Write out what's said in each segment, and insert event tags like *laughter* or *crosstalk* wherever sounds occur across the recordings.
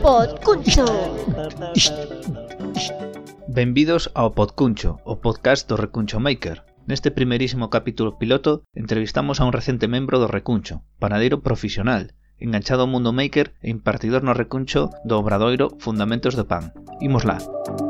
Podcuncho. Benvidos ao Podcuncho, o podcast do Recuncho Maker. Neste primerísimo capítulo piloto entrevistamos a un recente membro do Recuncho, panadeiro profesional, enganchado ao mundo maker e impartidor no Recuncho do Obradoiro Fundamentos do Pan. Imos lá. Imos lá.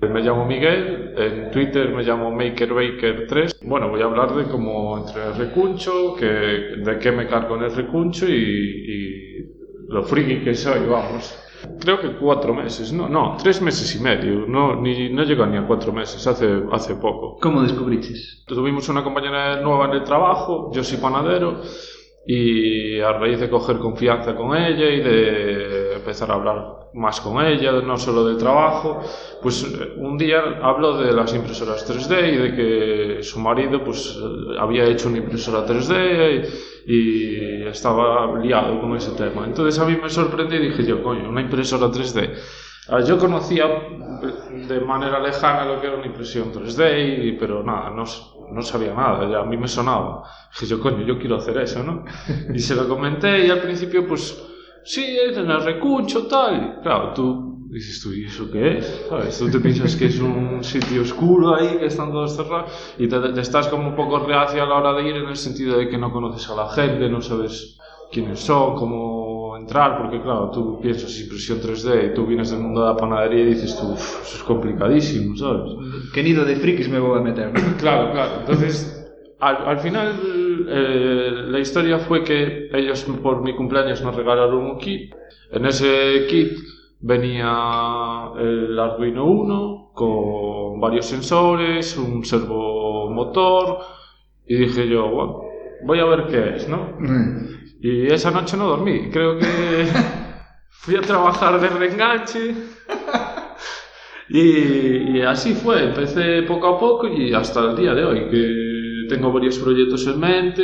Me llamo Miguel, en Twitter me llamo MakerBaker3. Bueno, voy a hablar de cómo entré en el recuncho, que, de qué me cargo en el recuncho y, y lo friki que soy, vamos. Creo que cuatro meses, no, no, tres meses y medio, no, ni, no llega ni a cuatro meses, hace, hace poco. Como descubriches? Tuvimos una compañera nueva en el trabajo, yo soy panadero, y a raíz de coger confianza con ella y de empezar a hablar más con ella, no solo del trabajo, pues un día habló de las impresoras 3D y de que su marido pues había hecho una impresora 3D y, y estaba liado con ese tema. Entonces a mí me sorprendió y dije yo, coño, una impresora 3D. Ah, Yo conocía de manera lejana lo que era una impresión 3D, y- pero nada, no, no sabía nada, ya a mí me sonaba. Dije yo, coño, yo quiero hacer eso, ¿no? *laughs* Y se lo comenté y al principio, pues, sí, es en el recuncho, tal. Claro, tú dices tú, ¿y eso qué es? ¿Sabes? Tú te piensas que es un sitio oscuro ahí, que están todos cerrados, y te, te estás como un poco reacio a la hora de ir en el sentido de que no conoces a la gente, no sabes quiénes son, cómo entrar, porque claro, tú piensas impresión 3D y tú vienes del mundo de la panadería y dices tú, "Uf, eso es complicadísimo, ¿sabes? Que nido de frikis me voy a meter. *clears throat* Claro, claro. Entonces, al, al final, eh, la historia fue que ellos por mi cumpleaños nos regalaron un kit. En ese kit venía el Arduino 1 con varios sensores, un servomotor y dije yo, bueno, voy a ver qué es, ¿no? Y esa noche no dormí. Creo que *laughs* fui a trabajar de reenganche. Y, y así fue. Empecé poco a poco y hasta el día de hoy, que tengo varios proyectos en mente.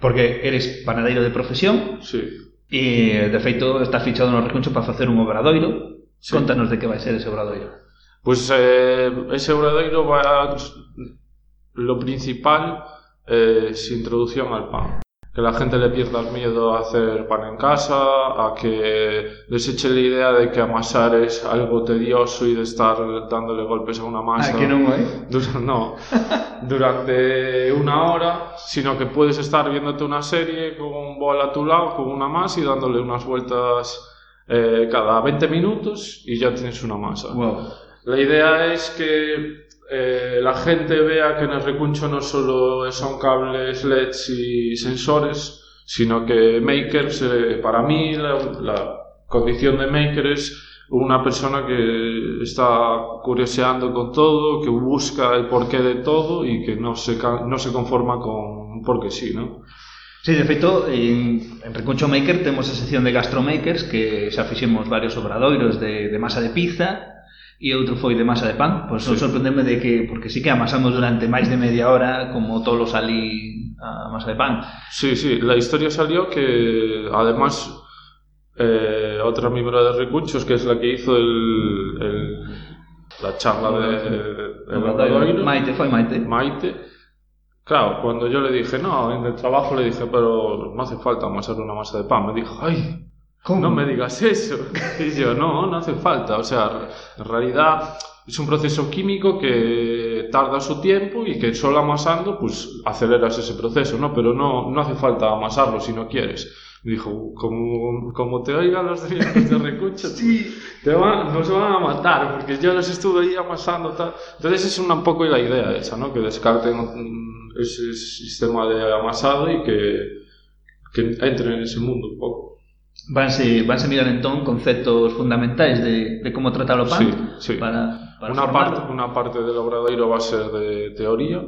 Porque eres panadeiro de profesión Sí. e, de feito, estás fichado no Recuncho para facer un obradoiro. Sí. Contanos de que vai ser ese obradoiro. Pues eh, ese obradoiro va. Lo principal es introducción al pan. Que la gente le pierda el miedo a hacer pan en casa, a que deseche la idea de que amasar es algo tedioso y de estar dándole golpes a una masa. Ah, que non é? Dura- *laughs* no, durante una hora, sino que puedes estar viéndote una serie con un bol a tu lado, con una masa y dándole unas vueltas eh, cada 20 minutos y ya tienes una masa. Wow. La idea es que eh, la gente vea que en el recuncho no solo son cables LEDs y sensores, sino que Makers, eh, para mí, la, la condición de Maker es una persona que está curioseando con todo, que busca el porqué de todo y que no se, no se conforma con porque sí, ¿no? Sí, de feito, en, en Recuncho Maker temos a sección de gastromakers que xa fixemos varios obradoiros de, de masa de pizza e outro foi de masa de pan. Pois Sí. sí. sorprendeme de que, porque sí que amasamos durante máis de media hora como tolos ali a masa de pan. Sí, sí, la historia salió que además eh, otra miembro de Recunchos, que es la que hizo el, el- la charla de, de, Obradoiro, Maite, foi Maite. Maite, claro, cuando yo le dije, no, en el trabajo le dije, pero no hace falta amasar una masa de pan, me dijo, ay, no me digas eso. *laughs* Y yo, no, no hace falta. O sea, en realidad es un proceso químico que tarda su tiempo y que solo amasando, pues aceleras ese proceso, ¿no? Pero no, no hace falta amasarlo si no quieres. Me dijo, como, como te oigan los de, de Recucho, *laughs* te van, nos van a matar, porque yo los estuve ahí amasando. Tal. Entonces es una, un poco la idea esa, ¿no? Que descarten mm, ese sistema de amasado y que, que entren en ese mundo un poco. Vanse, vanse mirar entón conceptos fundamentais de, de como tratar o pan Sí, sí. para, para una, formarlo. parte, una parte del obradoiro va a ser de teoría,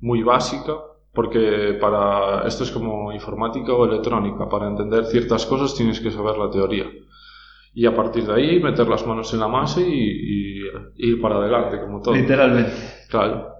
muy básica, porque para esto es como informática o electrónica. Para entender ciertas cosas tienes que saber la teoría. Y a partir de ahí meter las manos en la masa y, y ir para adelante, como todo. Literalmente. Claro.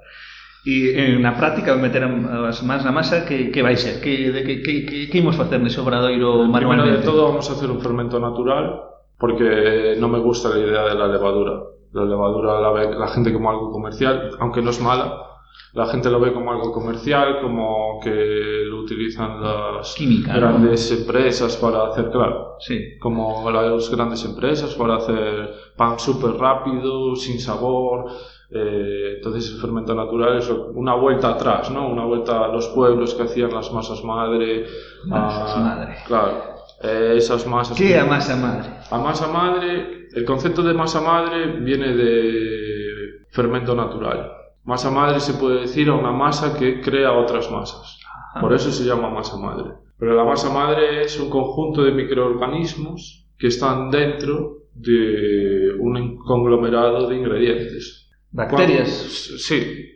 E en na práctica meter as mans na masa que, que vai ser? Que, de, que, que, que, que imos facer nese obradoiro de todo vamos a hacer un fermento natural, porque no me gusta la idea de la levadura. La levadura la ve la gente como algo comercial, aunque no es mala, La gente lo ve como algo comercial, como que lo utilizan las Química, ¿no? grandes empresas para hacer, claro, Sí. como las grandes empresas para hacer pan súper rápido, sin sabor. Eh, entonces el fermento natural es una vuelta atrás, ¿no? Una vuelta a los pueblos que hacían las masas madre. Masas a- madre. Claro. eh, esas masas. ¿Qué a masa madre? a masa madre, el concepto de masa madre viene de fermento natural. Masa madre se puede decir a una masa que crea otras masas. Por eso se llama masa madre. Pero la masa madre es un conjunto de microorganismos que están dentro de un conglomerado de ingredientes. Bacterias. Cuando- sí.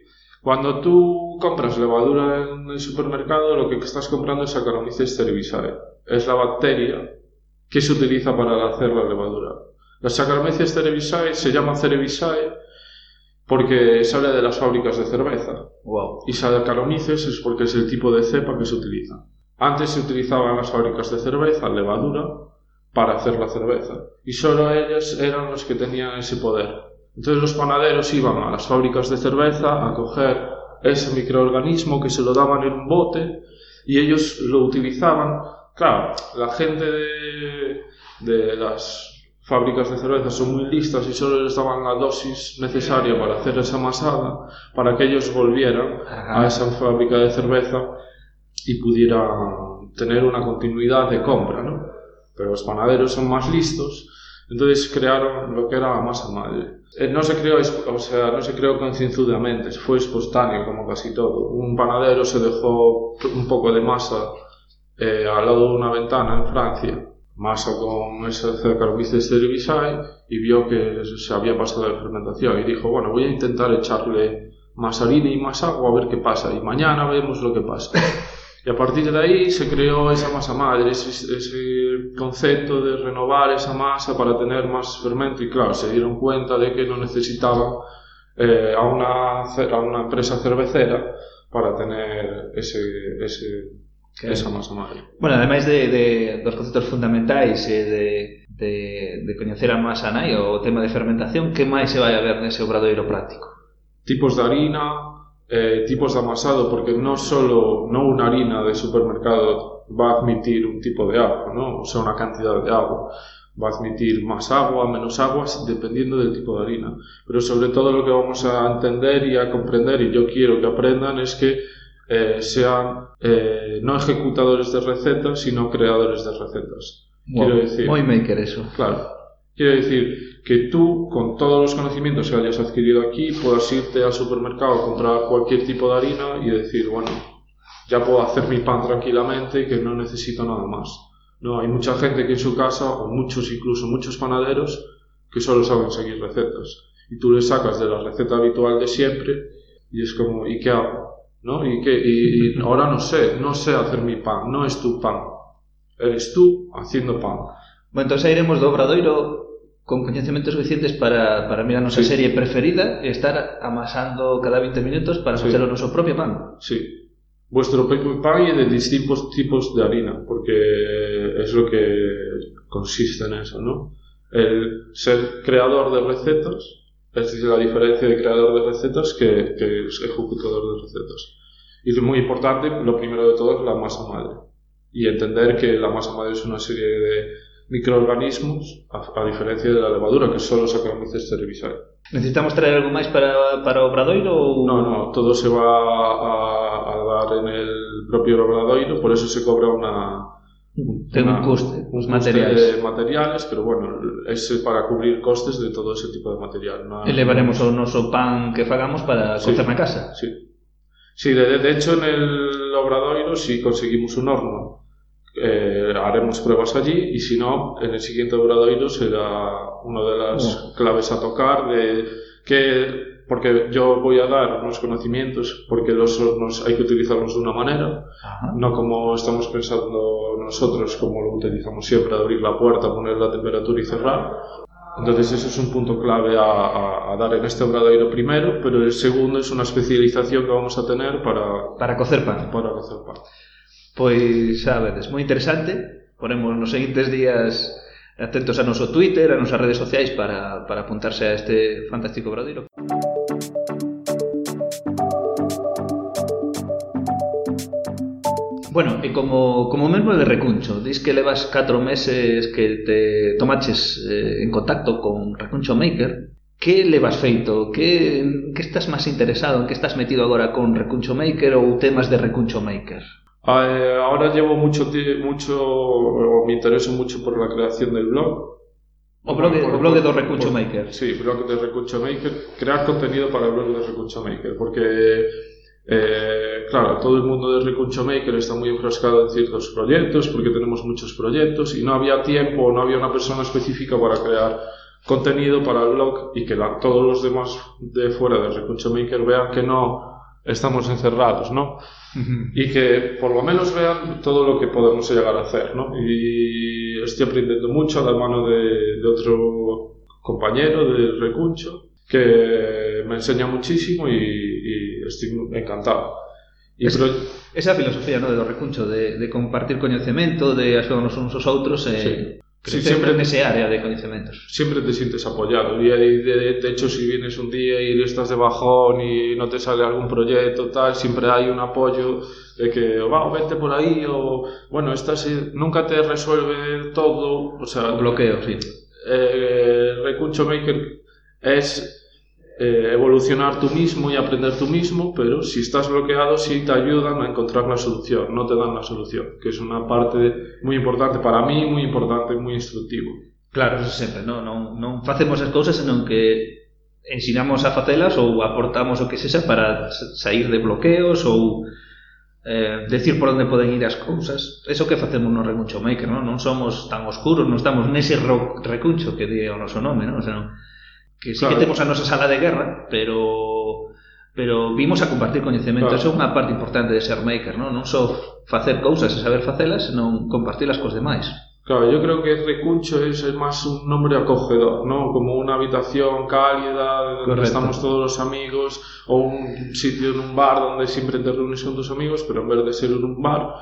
Cuando tú compras levadura en el supermercado, lo que estás comprando es Saccharomyces cerevisiae. Es la bacteria que se utiliza para hacer la levadura. La Saccharomyces cerevisiae se llama cerevisiae porque sale de las fábricas de cerveza. Wow. Y Saccharomyces es porque es el tipo de cepa que se utiliza. Antes se utilizaba en las fábricas de cerveza levadura para hacer la cerveza. Y solo ellos eran los que tenían ese poder. Entonces los panaderos iban a las fábricas de cerveza a coger ese microorganismo que se lo daban en un bote y ellos lo utilizaban. Claro, la gente de, de las fábricas de cerveza son muy listas y solo les daban la dosis necesaria para hacer esa masada para que ellos volvieran Ajá. a esa fábrica de cerveza y pudieran tener una continuidad de compra, ¿no? Pero los panaderos son más listos, entonces crearon lo que era la masa madre. Eh, no se creó, o sea, no se creó concienzudamente, fue espontáneo como casi todo. Un panadero se dejó un poco de masa eh, al lado de una ventana en Francia, masa con ese Saccharomyces cerevisiae y vio que se había pasado de fermentación y dijo, bueno, voy a intentar echarle más harina y más agua a ver qué pasa y mañana vemos lo que pasa. *laughs* Y a partir de ahí se creó esa masa madre, ese, ese concepto de renovar esa masa para tener más fermento y claro, se dieron cuenta de que no necesitaban eh, a, una, a una empresa cervecera para tener ese, ese que... esa masa madre. Bueno, ademais de, de, dos conceptos fundamentais e eh, de, de, de coñecer a masa nai o tema de fermentación, que máis se vai a ver nese obradoiro práctico? Tipos de harina, eh, tipos de amasado, porque non só non unha harina de supermercado va a admitir un tipo de agua, ¿no? o sea, una cantidad de agua. Va a admitir más agua, menos agua, dependiendo del tipo de harina. Pero sobre todo lo que vamos a entender y a comprender, y yo quiero que aprendan, es que eh, sean eh, no ejecutadores de recetas, sino creadores de recetas. Quiero decir, Moi maker eso. Claro. Quiero decir que tú, con todos los conocimientos que hayas adquirido aquí, puedas irte al supermercado a comprar cualquier tipo de harina y decir, bueno, ya puedo hacer mi pan tranquilamente y que no necesito nada más. No, hay mucha gente que en su casa, o muchos incluso muchos panaderos, que solo saben seguir recetas. Y tú les sacas de la receta habitual de siempre y es como, ¿y qué hago? ¿No? ¿Y, qué? y, y *laughs* ahora no sé, no sé hacer mi pan, no es tu pan. Eres tú haciendo pan. Bueno, entón iremos do obradoiro con coñecementos suficientes para, para mirar a nosa Sí. serie preferida e estar amasando cada 20 minutos para Sí. facer o noso propio pan. Sí. Vuestro pan y de distintos tipos de harina, porque es lo que consiste en eso, ¿no? El ser creador de recetas, es decir, la diferencia de creador de recetas que, que es ejecutador de recetas. Y lo muy importante, lo primero de todo es la masa madre. Y entender que la masa madre es una serie de microorganismos, a, a diferencia de la levadura, que solo Saccharomyces cerevisiae. Necesitamos traer algo máis para, para o obradoiro ou... No, no, todo se va a dar en el propio obradoiro, por eso se cobra una... Un una- coste materiais. de materiales, pero bueno, es para cubrir costes de todo ese tipo de material. no- Elevaremos o noso pan que fagamos para Sí. cocer na casa. Sí, sí de, de hecho en el obradoiro, si conseguimos un horno, eh, haremos pruebas allí y si no, en el siguiente obradoiro será una de las claves a tocar de que porque yo voy a dar unos conocimientos porque los hornos hay que utilizarlos de una manera Ajá. no como estamos pensando nosotros, como lo utilizamos siempre, abrir la puerta, poner la temperatura y cerrar. Entonces ese es un punto clave a, a- a dar en este obradoiro primero, pero el segundo es una especialización que vamos a tener para, Para cocer pan. para hacer pan. Pois, xa vedes, moi interesante. Poremos nos seguintes días atentos a noso Twitter, a nosas redes sociais para, para apuntarse a este fantástico obradoiro. Bueno, e como, como membro de Recuncho, dis que levas 4 meses que te tomaches eh, en contacto con Recuncho Maker, que levas feito? Que, que estás máis interesado? En que estás metido agora con Recuncho Maker ou temas de Recuncho Maker? Eh, ahora llevo mucho, mucho, o me intereso mucho por la creación del blog. O blog, por, o blog do Recuncho por, Maker. Sí, blog de Recuncho Maker. Crear contenido para el blog de Recuncho Maker, porque Eh, claro, todo el mundo de Recuncho Maker está muy enfrascado en ciertos proyectos porque tenemos muchos proyectos y no había tiempo, no había una persona específica para crear contenido para el blog y que la, todos los demás de fuera de Recuncho Maker vean que no estamos encerrados, ¿no? Y que por lo menos vean todo lo que podemos llegar a hacer, ¿no? Y estoy aprendiendo mucho a la mano de, de otro compañero de Recuncho que me enseña muchísimo y, y estoy encantado. Y es, pero... Esa filosofía ¿no? de do recuncho, de, de compartir coñecemento, de axudarnos uns aos outros, eh, sí. Sí, siempre en ese área de conocimientos. Siempre te sientes apoyado. Y de, de, de, hecho, si vienes un día y estás de bajón y no te sale algún proyecto, tal, siempre hay un apoyo de que, va, vete por ahí, o, bueno, estás, nunca te resuelve todo. O sea, un bloqueo, sí. Eh, Recuncho Maker es eh, evolucionar tú mismo y aprender tú mismo, pero si estás bloqueado sí te ayudan a encontrar la solución, no te dan la solución, que es una parte muy importante para mí, muy importante, muy instructivo. Claro, eso sempre, non, non, non facemos as cousas senón que ensinamos a facelas ou aportamos o que sexa para sair de bloqueos ou eh, decir por onde poden ir as cousas. Eso que facemos no Recuncho Maker, non? Non somos tan oscuros, non estamos nese recuncho que di o noso nome, non? O sea, non que sí claro. que temos a nosa sala de guerra, pero pero vimos a compartir coñecemento. Claro. Eso é unha parte importante de ser maker, non? Non só facer cousas e saber facelas, senón compartirlas cos demais. Claro, yo creo que Recuncho es, es más un nombre acogedor, ¿no? Como una habitación cálida, donde estamos todos los amigos, o un sitio en un bar donde siempre te reúnes con tus amigos, pero en vez de ser en un bar,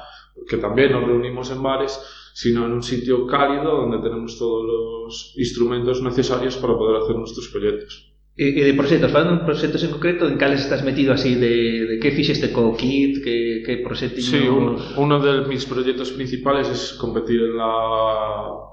que también nos reunimos en bares, sino en un sitio cálido donde tenemos todos los instrumentos necesarios para poder hacer nuestros proyectos. E, e de proxectos, falando de proxectos en concreto, en cales estás metido así de, de que fixeste co kit, que proxectiños... Sí, un, uno de mis proyectos principales es competir en la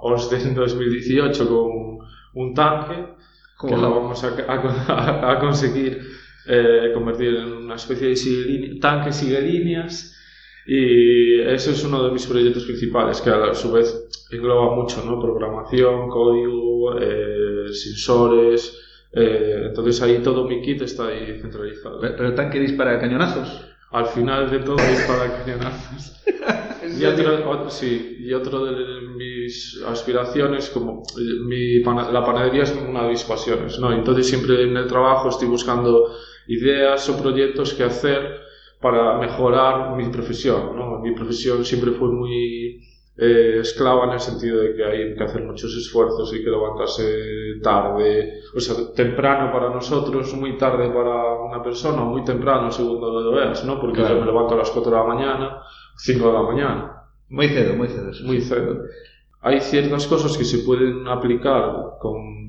OSDE en 2018 con un tanque, que lo vamos a, a, a conseguir eh, convertir en una especie de sigue tanque sigue líneas y eso es uno de mis proyectos principales, que a su vez engloba mucho, ¿no? Programación, código, eh, sensores. Eh, entonces ahí todo mi kit está ahí centralizado. ¿Pero, pero tanque dispara cañonazos? Al final de todo dispara cañonazos. *laughs* y, otro, sí, y otro de mis aspiraciones, como mi, la panadería es una de mis pasiones, ¿no? Entonces siempre en el trabajo estoy buscando ideas o proyectos que hacer para mejorar mi profesión. ¿no? Mi profesión siempre fue muy eh, esclava en el sentido de que hay que hacer muchos esfuerzos y que levantarse tarde, o sea, temprano para nosotros, muy tarde para una persona, muy temprano según lo veas, ¿no? Porque claro. yo me levanto a las 4 de la mañana, 5 de la mañana. Muy cedo, muy cedo. Muy cedo. Hay ciertas cosas que se pueden aplicar con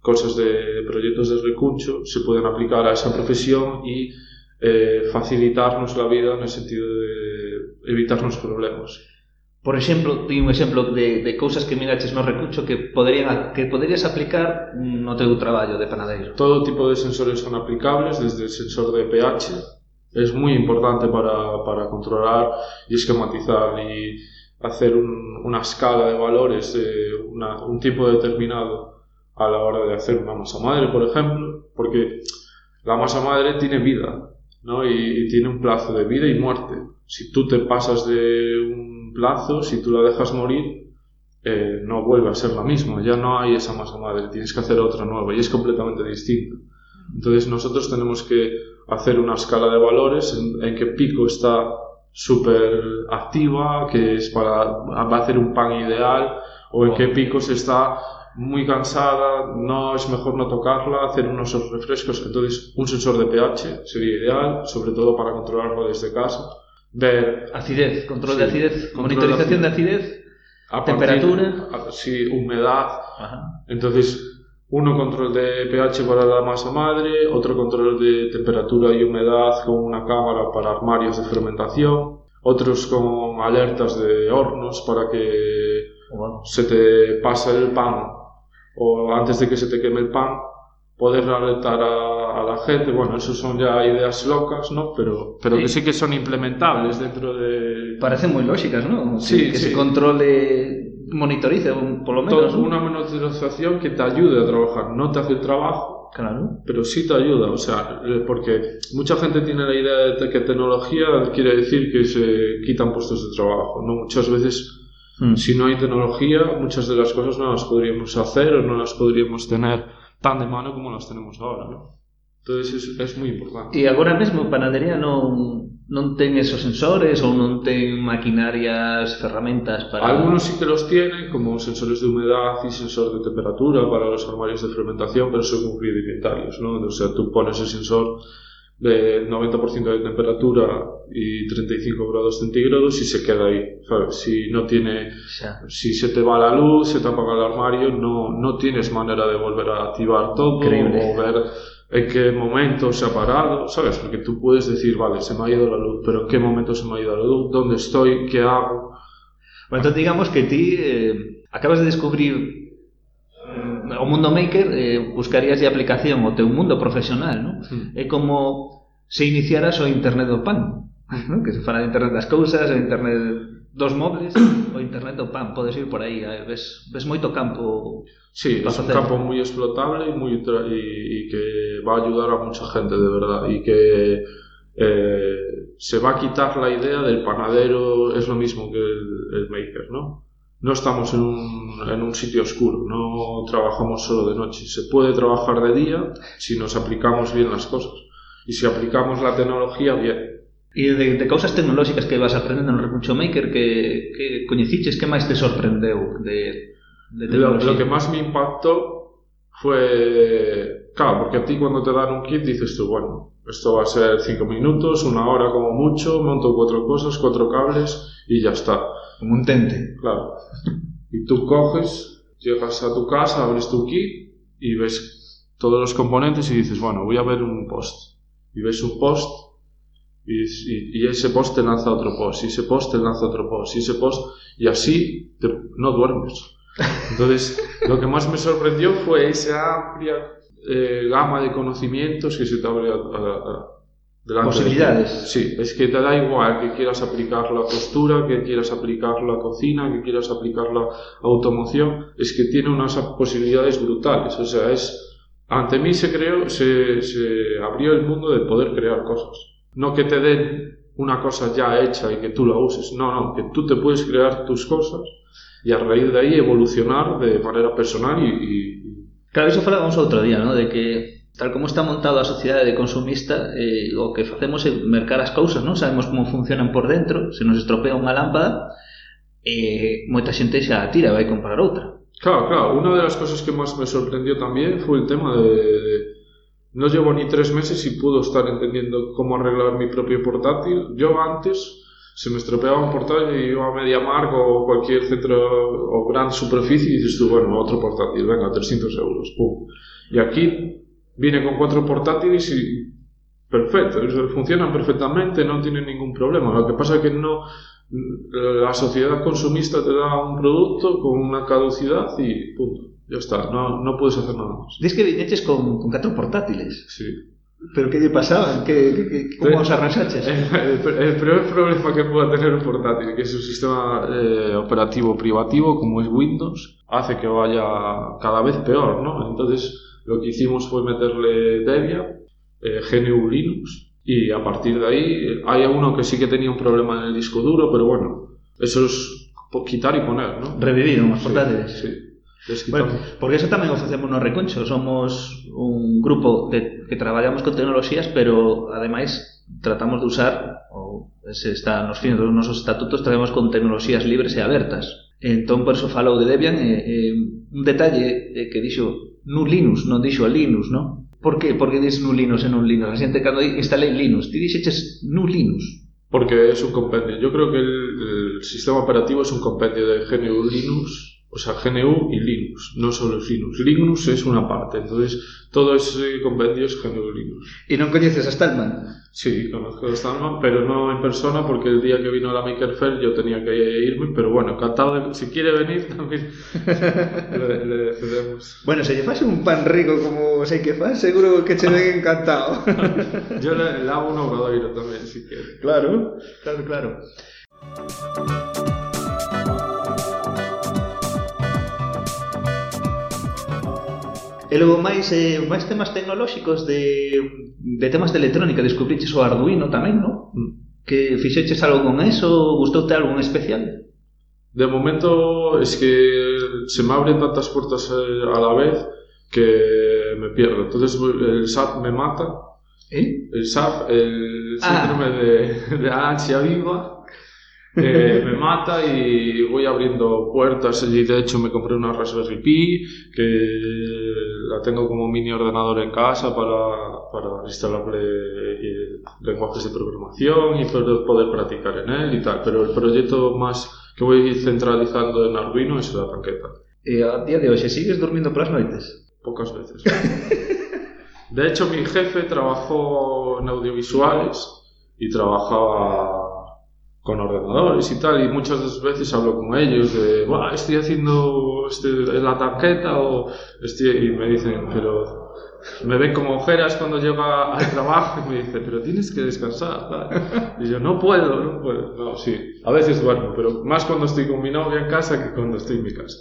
cosas de proyectos de recuncho, se pueden aplicar a esa profesión y eh, facilitarnos la vida en el sentido de evitarnos problemas. Por exemplo, teño un exemplo de, de cousas que miraches no recucho que poderían que poderías aplicar no teu traballo de panadeiro. Todo tipo de sensores son aplicables, desde el sensor de pH, es muy importante para, para controlar y esquematizar y hacer un, una escala de valores de una, un tipo determinado a la hora de hacer una masa madre, por ejemplo, porque la masa madre tiene vida, ¿no? Y, y, tiene un plazo de vida y muerte. Si tú te pasas de un plazo, si tú la dejas morir, eh, no vuelve a ser la misma, ya no hay esa masa madre, tienes que hacer otra nueva y es completamente distinto. Entonces nosotros tenemos que hacer una escala de valores en, en que pico está súper activa, que es para, va a hacer un pan ideal, o en qué pico se está muy cansada, no es mejor no tocarla, hacer unos refrescos. Entonces, un sensor de pH sería ideal, sobre todo para controlarlo desde casa. Ver acidez, control sí, de acidez, monitorización de acidez, a temperatura, sí, humedad. Ajá. Entonces, uno control de pH para la masa madre, otro control de temperatura y humedad con una cámara para armarios de fermentación, otros con alertas de hornos para que se te pase el pan o antes de que se te queme el pan, poder alertar a, a la gente. Bueno, eso son ya ideas locas, ¿no? Pero, pero que Sí. que son implementables dentro de Parecen moi lógicas, ¿no? Que- Sí, que sí. se controle, monitorice, un- por lo menos. todo, ¿no? una monitorización que te ayude a trabajar. No te hace el trabajo, Claro. pero sí te ayuda. O sea, eh, porque mucha gente tiene la idea de que tecnología quiere decir que se quitan puestos de trabajo, ¿no? Muchas veces Mm. Si no hay tecnología, muchas de las cosas no las podríamos hacer o no las podríamos tener tan de mano como las tenemos ahora, ¿no? Entonces es, es muy importante. E agora mesmo panadería non, non ten esos sensores ou non ten maquinarias, ferramentas para... Algunos sí que los tienen, como sensores de humedad y sensor de temperatura para los armarios de fermentación, pero son muy rudimentarios, ¿no? O sea, tú pones el sensor de 90% de temperatura y 35 grados centígrados y se queda ahí, ¿sabes? Si no tiene si se te va la luz, se te apaga el armario, no, no tienes manera de volver a activar todo Increíble. o ver en qué momento se ha parado, ¿sabes? Porque tú puedes decir, vale, se me ha ido la luz, pero ¿en qué momento se me ha ido la luz? ¿Dónde estoy? ¿Qué hago? Bueno, entón digamos que ti eh, acabas de descubrir o mundo maker eh, buscarías de aplicación o teu mundo profesional, non? Mm. É como se iniciaras o internet do pan, non? Que se fala de internet das cousas, o internet dos mobles, o internet do pan, podes ir por aí, eh, ves, ves moito campo Sí, es un campo muy explotable y, muy y, y, que va a ayudar a mucha gente, de verdad. Y que eh, se va a quitar la idea del panadero, es lo mismo que el, el maker, ¿no? No estamos en un, en un sitio oscuro, no trabajamos solo de noche. Se puede trabajar de día si nos aplicamos bien las cosas. Y si aplicamos la tecnología bien. E de, de cousas tecnolóxicas que vas aprendendo no Recuncho Maker que, que coñeciches, que máis te sorprendeu de, de Lo, tecnoloxía? lo que más me impactó fue, claro, porque a ti cuando te dan un kit dices tú, bueno, esto va a ser cinco minutos, una hora como mucho, monto cuatro cosas, cuatro cables y ya está, Como un tente. claro. Y tú coges, llegas a tu casa, abres tu kit y ves todos los componentes y dices, bueno, voy a ver un post. Y ves un post y, y- y ese post te lanza otro post, y ese post te lanza otro post, y ese post, y así te- no duermes. *laughs* Entonces, lo que más me sorprendió fue esa amplia eh, gama de conocimientos que se te abre a- a-. Posibilidades. Sí, es que te da igual que quieras aplicar la costura, que quieras aplicar la cocina, que quieras aplicar la automoción, es que tiene unas posibilidades brutales. O sea, es ante mí se creó, se, se abrió el mundo de poder crear cosas. No que te den una cosa ya hecha y que tú la uses. No, no, que tú te puedes crear tus cosas y a raíz de ahí evolucionar de manera personal y, y- Claro, iso falábamos outro día, ¿no? De que tal como está montada a sociedade de consumista, eh, o que facemos é mercar as cousas, non? Sabemos como funcionan por dentro, se nos estropea unha lámpada, eh, moita xente xa a tira vai comprar outra. Claro, claro. Una de las cosas que más me sorprendió también fue el tema de, no llevo ni tres meses y puedo estar entendiendo cómo arreglar mi propio portátil. Yo antes se me estropeaba un portátil y iba a MediaMark o cualquier centro o gran superficie y dices tú, bueno, otro portátil, venga, 300 euros, pum. Y aquí vine con cuatro portátiles y perfecto, funcionan perfectamente, no tienen ningún problema. Lo que pasa es que no, la sociedad consumista te da un producto con una caducidad y punto, ya está, no, no puedes hacer nada más. Diz que viñeches con, con catro portátiles. Sí. Pero que lle pasaban? Que, que, que, como os el- el primer problema que pueda tener un portátil, que es un sistema eh, operativo privativo como es Windows, hace que vaya cada vez peor, ¿no? Entonces Lo que hicimos fue meterle Debian, eh, GNU Linux, y a partir de ahí eh, hay uno que sí que tenía un problema en el disco duro, pero bueno, eso es quitar y poner, ¿no? Revivir unos sí, portátiles. Sí. Bueno, porque eso tamén o facemos no Reconcho Somos un grupo de, que traballamos con tecnoloxías Pero ademais tratamos de usar ou se está nos fines dos nosos estatutos traemos con tecnoloxías libres e abertas entón por eso falou de Debian e, e un detalle que dixo Nu Linux, non dixo a Linux, non? Por que? Por que dis Nu Linux e non Linux? A xente cando instalei Linux Ti dixeches Nu Linux Porque es un compendio. Yo creo que el, el sistema operativo es un compendio de GNU Linux, O sea, GNU y Linux, no solo es Linux. Linux es una parte, entonces todo ese compendio es GNU y Linux. ¿Y no conoces a Stallman? Sí, conozco a Stallman, pero no en persona porque el día que vino a la Maker Fair yo tenía que irme, pero bueno, encantado de... Si quiere venir *laughs* también le, le cedemos. Bueno, se lle faz un pan rico como sei que faz, seguro que che ven encantado. *laughs* yo le, le hago un obradoiro tamén, si quiere. claro, claro, claro. E logo máis, eh, máis temas tecnolóxicos de, de temas de electrónica, descubriches o Arduino tamén, non? Que fixeches algo con eso, gustoute algo en especial? De momento, es que se me abren tantas puertas eh, a la vez que me pierdo. Entonces el SAP me mata. ¿Eh? El SAP, el ah. síndrome ah. de, de ansia viva, eh, me mata y voy abriendo puertas. Y de hecho me compré una Raspberry Pi que la tengo como mini ordenador en casa para, para instalarle eh, lenguajes de programación y poder, practicar en él y tal. Pero el proyecto más que voy centralizando en Arduino es la tanqueta. E a día de hoxe sigues dormindo polas noites? Pocas veces. De hecho, mi jefe trabajó en audiovisuales y trabajaba con ordenadores y tal, y muchas veces hablo con ellos de, "Buah, estoy haciendo este, la tanqueta o estoy, y me dicen, pero me ven como ojeras cuando llega al trabajo y me dice, pero tienes que descansar. tal". Y yo, no puedo, no puedo. No, sí, a veces duermo, pero más cuando estoy con mi novia en casa que cuando estoy en mi casa.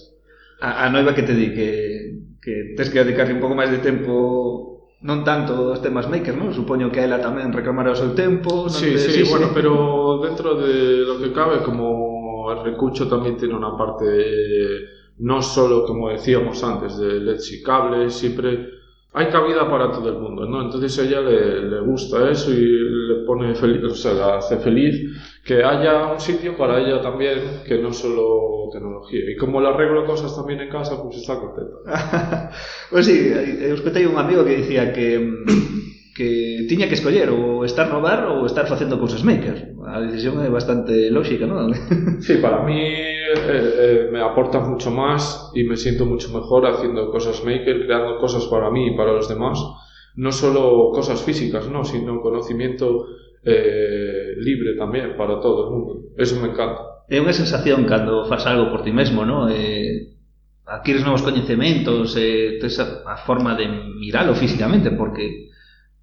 A, a noiva que te di que, que que dedicarle un pouco máis de tempo non tanto aos temas maker, non? Supoño que a ela tamén reclamará o seu tempo non Sí, te- sí, bueno, pero dentro de lo que cabe, como el recucho también tiene una parte, eh, no solo como decíamos antes, de LEDs y cables, siempre hay cabida para todo el mundo, ¿no? Entonces a ella le, le gusta eso y le pone feliz, o sea, la hace feliz que haya un sitio para ella también, que no solo tecnología. Y como le arreglo cosas también en casa, pues está contenta. pois *laughs* sí, eu escutei un amigo que dicía que mm, que tiña que escoller ou estar no bar ou estar facendo cousas maker. A decisión é bastante lógica, non? *laughs* Sí, para mí eh, eh, me aporta mucho más y me siento mucho mejor haciendo cosas maker, creando cosas para mí y para los demás. No solo cosas físicas, ¿no? sino conocimiento eh, libre tamén para todo o mundo. Eso me encanta. É unha sensación cando fas algo por ti mesmo, non? Eh, adquires novos coñecementos, eh, tes a, a forma de miralo físicamente, porque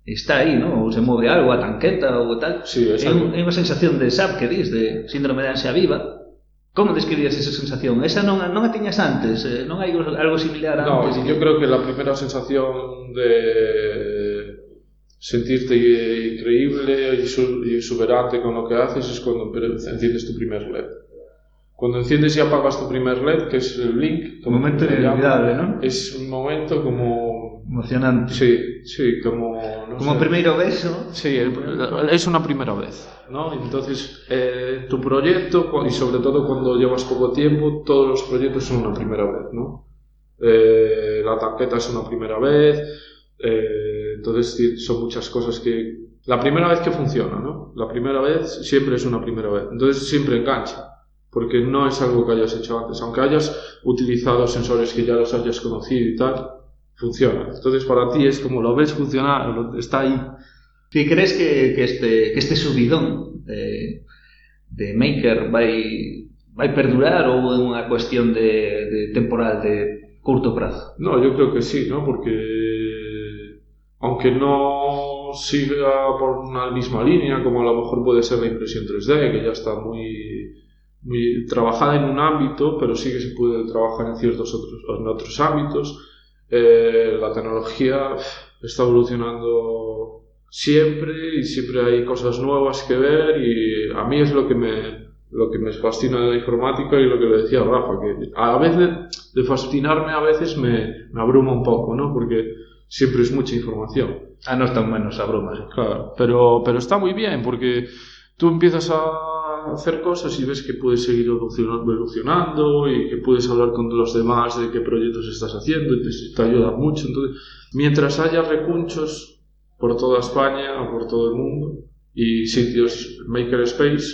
está aí, non? ou se move algo, a tanqueta ou tal. Sí, é, un, é unha sensación de SAP que dis, de síndrome de ansia viva. Como describías esa sensación? Esa non, non a tiñas antes, eh, non hai algo similar antes? No, yo creo que la primera sensación de sentirte increíble y, su- y exuberante con lo que haces es cuando enciendes tu primer LED. Cuando enciendes y apagas tu primer LED, que es el blink, Un momento inolvidable, es un momento como... Emocionante. Sí, sí, como... no Como sé. primeiro beso. Sí, es una primera vez, ¿no? Entonces, eh, tu proyecto, y sobre todo cuando llevas poco tiempo, todos los proyectos son una primera vez, ¿no? Eh, la tanqueta es una primera vez, eh, entonces son muchas cosas que... La primera vez que funciona, ¿no? La primera vez siempre es una primera vez, entonces siempre engancha, porque no es algo que hayas hecho antes, aunque hayas utilizado sensores que ya los hayas conocido y tal, funciona. Entonces para ti es como lo ves funcionar, está ahí. Ti crees que, que, este, que este subidón de, de Maker vai, vai perdurar ou é unha cuestión de, de temporal, de curto prazo? No, yo creo que sí, ¿no? Porque aunque no siga por una misma línea, como a lo mejor puede ser la impresión 3D, que ya está muy, muy trabajada en un ámbito, pero sí que se puede trabajar en ciertos otros, ámbitos, eh, la tecnología está evolucionando siempre y siempre hay cosas nuevas que ver y a mí es lo que me lo que me fascina de la informática y lo que le decía Rafa, que a de, de fascinarme a veces me, me abruma un poco, ¿no? Porque siempre es mucha información. A nos tan menos abrumas. Claro, pero, pero está muy bien porque tú empiezas a hacer cosas y ves que puedes seguir evoluciona- evolucionando y que puedes hablar con los demás de qué proyectos estás haciendo y te, te ayuda mucho. Entonces, mientras haya recunchos por toda España o por todo el mundo y sitios makerspace,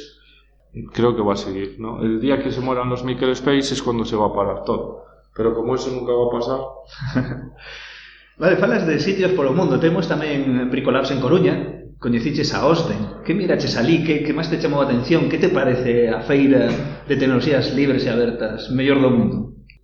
creo que va a seguir, ¿no? El día que se mueran los makerspace es cuando se va a parar todo. Pero como eso nunca va a pasar... *laughs* Vale, falas de sitios polo mundo. Temos tamén Bricolabs en Coruña, coñeciches a Osden. Que miraches ali? Que, que máis te chamou a atención? Que te parece a feira de tecnoloxías libres e abertas mellor do mundo?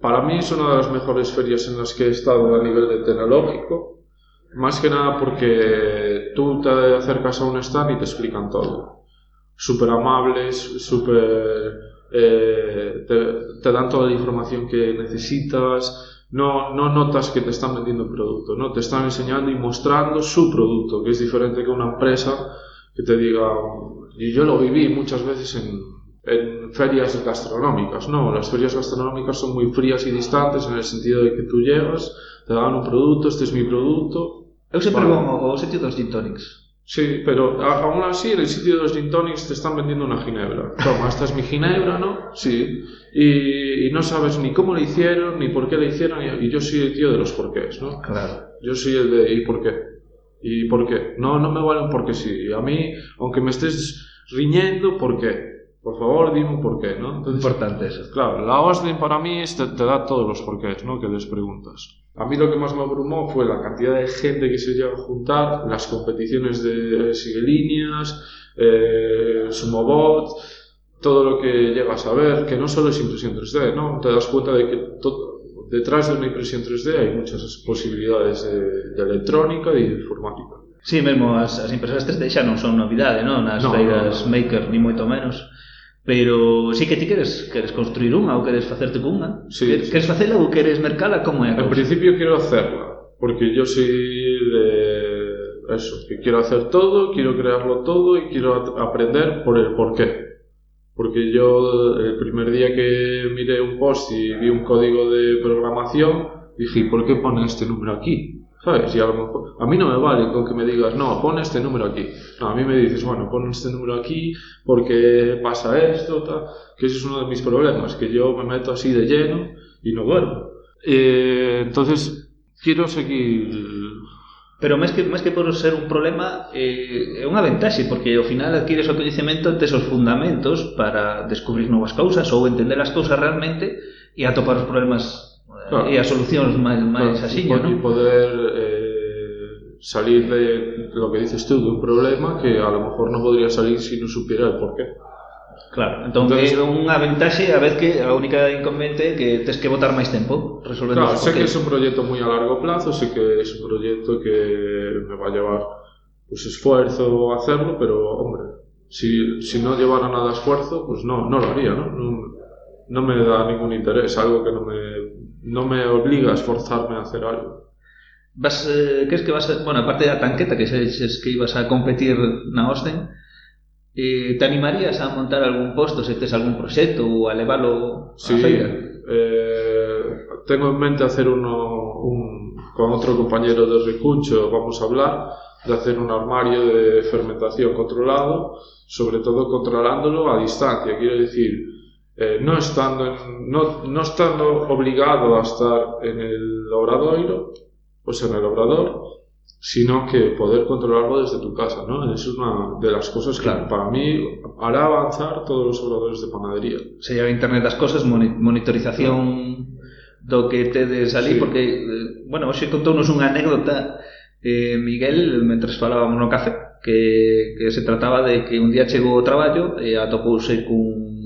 Para mí es una de las mejores ferias en las que he estado a nivel de tecnológico, más que nada porque tú te acercas a un stand y te explican todo. Súper amables, súper... Eh, te, te dan toda la información que necesitas, no, no notas que te están vendiendo producto, ¿no? te están enseñando y mostrando su producto, que es diferente que una empresa que te diga, y yo lo viví muchas veces en, en ferias gastronómicas, ¿no? Las ferias gastronómicas son muy frías y distantes en el sentido de que tú llegas, te dan un producto, este es mi producto. Eu sempre vale. vou ao sitio dos gin tonics. Sí, pero aún así en el sitio de los gin tonics te están vendiendo una ginebra. Toma, esta es mi ginebra, ¿no? Sí. Y, y no sabes ni cómo le hicieron, ni por qué le hicieron, y, y yo soy el tío de los porqués, ¿no? Claro. Yo soy el de ¿y por qué? ¿Y por qué? No, no me valen porque sí. A mí, aunque me estés riñendo, ¿por qué? por favor, dime por qué, ¿no? Entonces, Importante eso. Claro, la OSDIN para mí te, te, da todos los porqués, ¿no? Que les preguntas. A mí lo que más me abrumó fue la cantidad de gente que se llegó a juntar, las competiciones de sigue líneas, eh, sumobot, todo lo que llegas a ver, que no solo es impresión 3D, ¿no? Te das cuenta de que todo, detrás de una impresión 3D hay muchas posibilidades de, de electrónica y de informática. Sí, mesmo as, as impresoras 3D xa non son novidade, non? Nas no, feiras no, no. maker, ni moito menos. Pero sí que ti queres, queres construir unha ou queres facerte con unha. Sí, queres, sí. queres facela ou queres mercala como é? En principio quero hacerla, porque yo soy de eso, que quiero hacer todo, quiero crearlo todo y quiero aprender por el por qué. Porque yo el primer día que miré un post y vi un código de programación, dije, ¿por qué pone este número aquí? ¿Sabes? Y a lo mejor, a mí no me vale con que me digas, no, pon este número aquí. No, a mí me dices, bueno, pon este número aquí porque pasa esto, tal. Que ese es uno de mis problemas, que yo me meto así de lleno y no duermo. Eh, entonces, quiero seguir pero máis que, máis que por ser un problema eh, é unha ventaxe porque ao final adquires o coñecemento tes os fundamentos para descubrir novas cousas ou entender as cousas realmente e atopar os problemas claro. e as solucións máis, máis claro, asiño, non? poder eh, salir de lo que dices tú, dun problema que a lo mejor non podría salir se si non supiera el porqué. Claro, entón, é unha ventaxe a vez que a única inconveniente é que tes que botar máis tempo resolvendo Claro, sei que é un proxecto moi a largo plazo, sé que é un proxecto que me va a llevar pues, esfuerzo hacerlo, pero, hombre, si, si no llevara nada esfuerzo, pues no, no lo haría, ¿no? No, no me da ningún interés, algo que no me no me obliga a esforzarme a hacer algo. Vas, eh, crees que vas a, bueno, aparte da tanqueta que es que ibas a competir na Austin, eh, te animarías a montar algún posto se tes algún proxecto ou a leválo sí, a feira? Eh, tengo en mente hacer uno un, con otro compañero de Recuncho, vamos a hablar de hacer un armario de fermentación controlado, sobre todo controlándolo a distancia, quiero decir, eh, non, estando en, non, non estando obrigado a estar en el obradoiro, pois pues en el obrador, sino que poder controlarlo desde tu casa, ¿no? Es una de las cosas que claro. para mí hará avanzar todos los obradores de panadería. Se llama Internet das Cosas, monitorización do que tedes ali, sí. porque, eh, bueno, hoxe contounos unha anécdota eh, Miguel, mentres falábamos no café, que, que se trataba de que un día chegou ao traballo e atopouse cun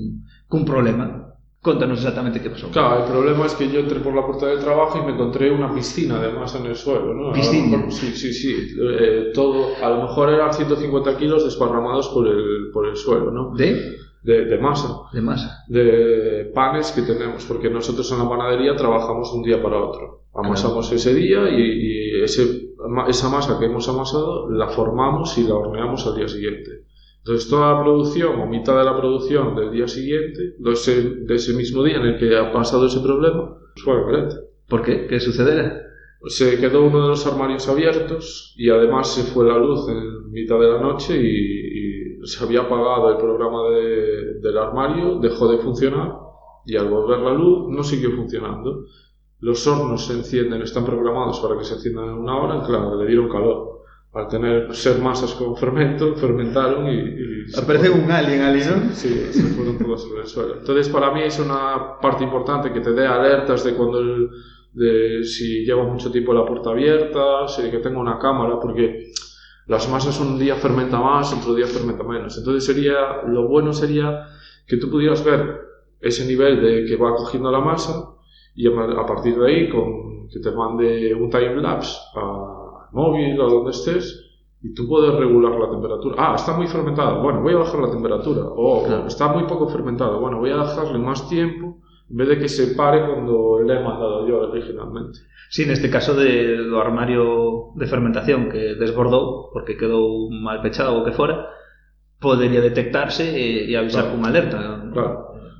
cun problema. Contanos exactamente qué pasó. Claro, el problema es que yo entré por la puerta del trabajo y me encontré una piscina además en el suelo, ¿no? ¿Piscina? Mejor, sí, sí, sí. Eh, todo, a lo mejor eran 150 kilos desparramados por el, por el suelo, ¿no? ¿De? De, de, masa. De masa. De panes que tenemos, porque nosotros en la panadería trabajamos de un día para otro. Amasamos claro. ese día y, y ese, esa masa que hemos amasado la formamos y la horneamos al día siguiente. Entonces toda la producción o mitad de la producción del día siguiente, de ese, de ese mismo día en el que ha pasado ese problema, fue diferente. ¿Por qué? ¿Qué sucederá? Pues se quedó uno de los armarios abiertos y además se fue la luz en mitad de la noche y, y se había apagado el programa de, del armario, dejó de funcionar y al volver la luz no siguió funcionando. Los hornos se encienden, están programados para que se enciendan en una hora, claro, le dieron calor al tener ser masas con fermento, fermentaron y... y Aparece un alien ali, ¿no? Sí, se fueron todos sobre el suelo. Entonces, para mí es una parte importante que te dé alertas de cuando el, de si lleva mucho tiempo la puerta abierta, si que tenga una cámara, porque las masas un día fermenta más, otro día fermenta menos. Entonces sería, lo bueno sería que tú pudieras ver ese nivel de que va cogiendo la masa y a partir de ahí con que te mande un time lapse al móvil o donde estés y tú puedes regular la temperatura. Ah, está muy fermentada. Bueno, voy a bajar la temperatura. O está muy poco fermentada. Bueno, voy a dejarle más tiempo en vez de que se pare cuando le he mandado yo originalmente. Sí, neste caso de, do armario de fermentación que desbordou porque quedou mal pechado ou que fora, podería detectarse e, e avisar claro. cunha alerta. Claro.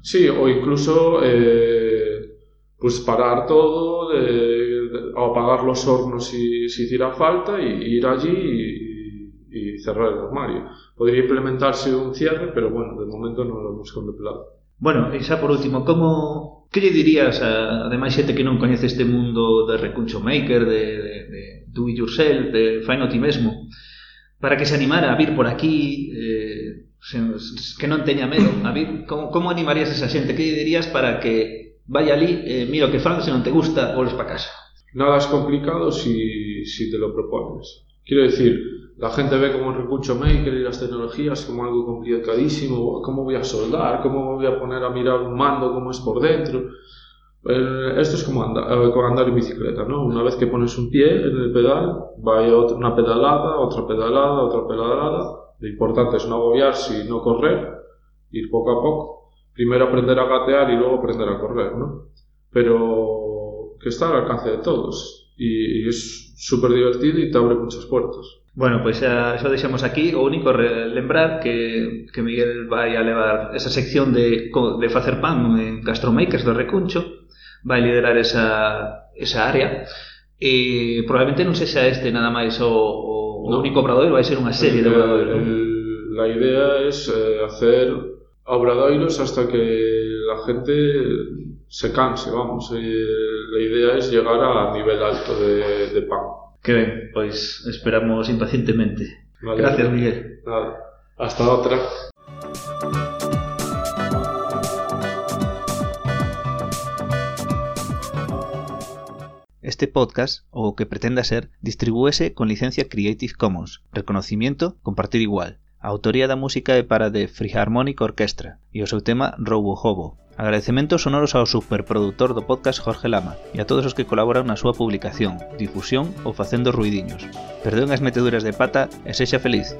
Sí, ou incluso eh, pues parar todo, de, ao apagar los hornos si, si hiciera falta, y, y ir allí y, y, cerrar el armario. Podría implementarse un cierre, pero bueno, de momento no lo hemos contemplado. Bueno, e xa por último, como que lle dirías a, ademais xente que non coñece este mundo de recuncho maker, de, de, de do it yourself, de faino ti mesmo, para que se animara a vir por aquí, eh, que non teña medo, a vir, como, como animarías a esa xente? Que lle dirías para que vaya ali, eh, mira o que fan, se non te gusta, voles para casa? Nada es complicado si, te lo propones. Quiero decir, la gente ve como el recucho maker y las tecnologías como algo complicadísimo, cómo voy a soldar, cómo voy a poner a mirar un mando, cómo es por dentro. Eh, esto es como andar, eh, andar en bicicleta, ¿no? Una vez que pones un pie en el pedal, va una pedalada, otra pedalada, otra pedalada. Lo importante es no agobiarse y no correr, ir poco a poco. Primero aprender a gatear y luego aprender a correr, ¿no? Pero que está al alcance de todos. E, y é súper divertido e te abre muchas puertas. Bueno, pois xa, xa deixamos aquí. O único lembrar que, que Miguel vai a levar esa sección de, de facer pan en Gastromakers do Recuncho. Vai liderar esa, esa área. E probablemente non sexa este nada máis o, o, no. o único obradoiro vai ser unha serie de obradoiros la idea es eh, hacer obradoiros hasta que la gente se canse, vamos. Eh, la idea es llegar a nivel alto de, de pan. Que ben, pois esperamos impacientemente. Vale. Gracias, Miguel. Hasta outra. Este podcast, ou o que pretenda ser, distribúese con licencia Creative Commons, reconocimiento compartir igual. A autoría da música é para The Free Harmonic Orchestra e o seu tema Robo Hobo, Agradecementos sonoros ao superproductor do podcast Jorge Lama e a todos os que colaboran na súa publicación, difusión ou facendo ruidiños. Perdón as meteduras de pata e sexa feliz.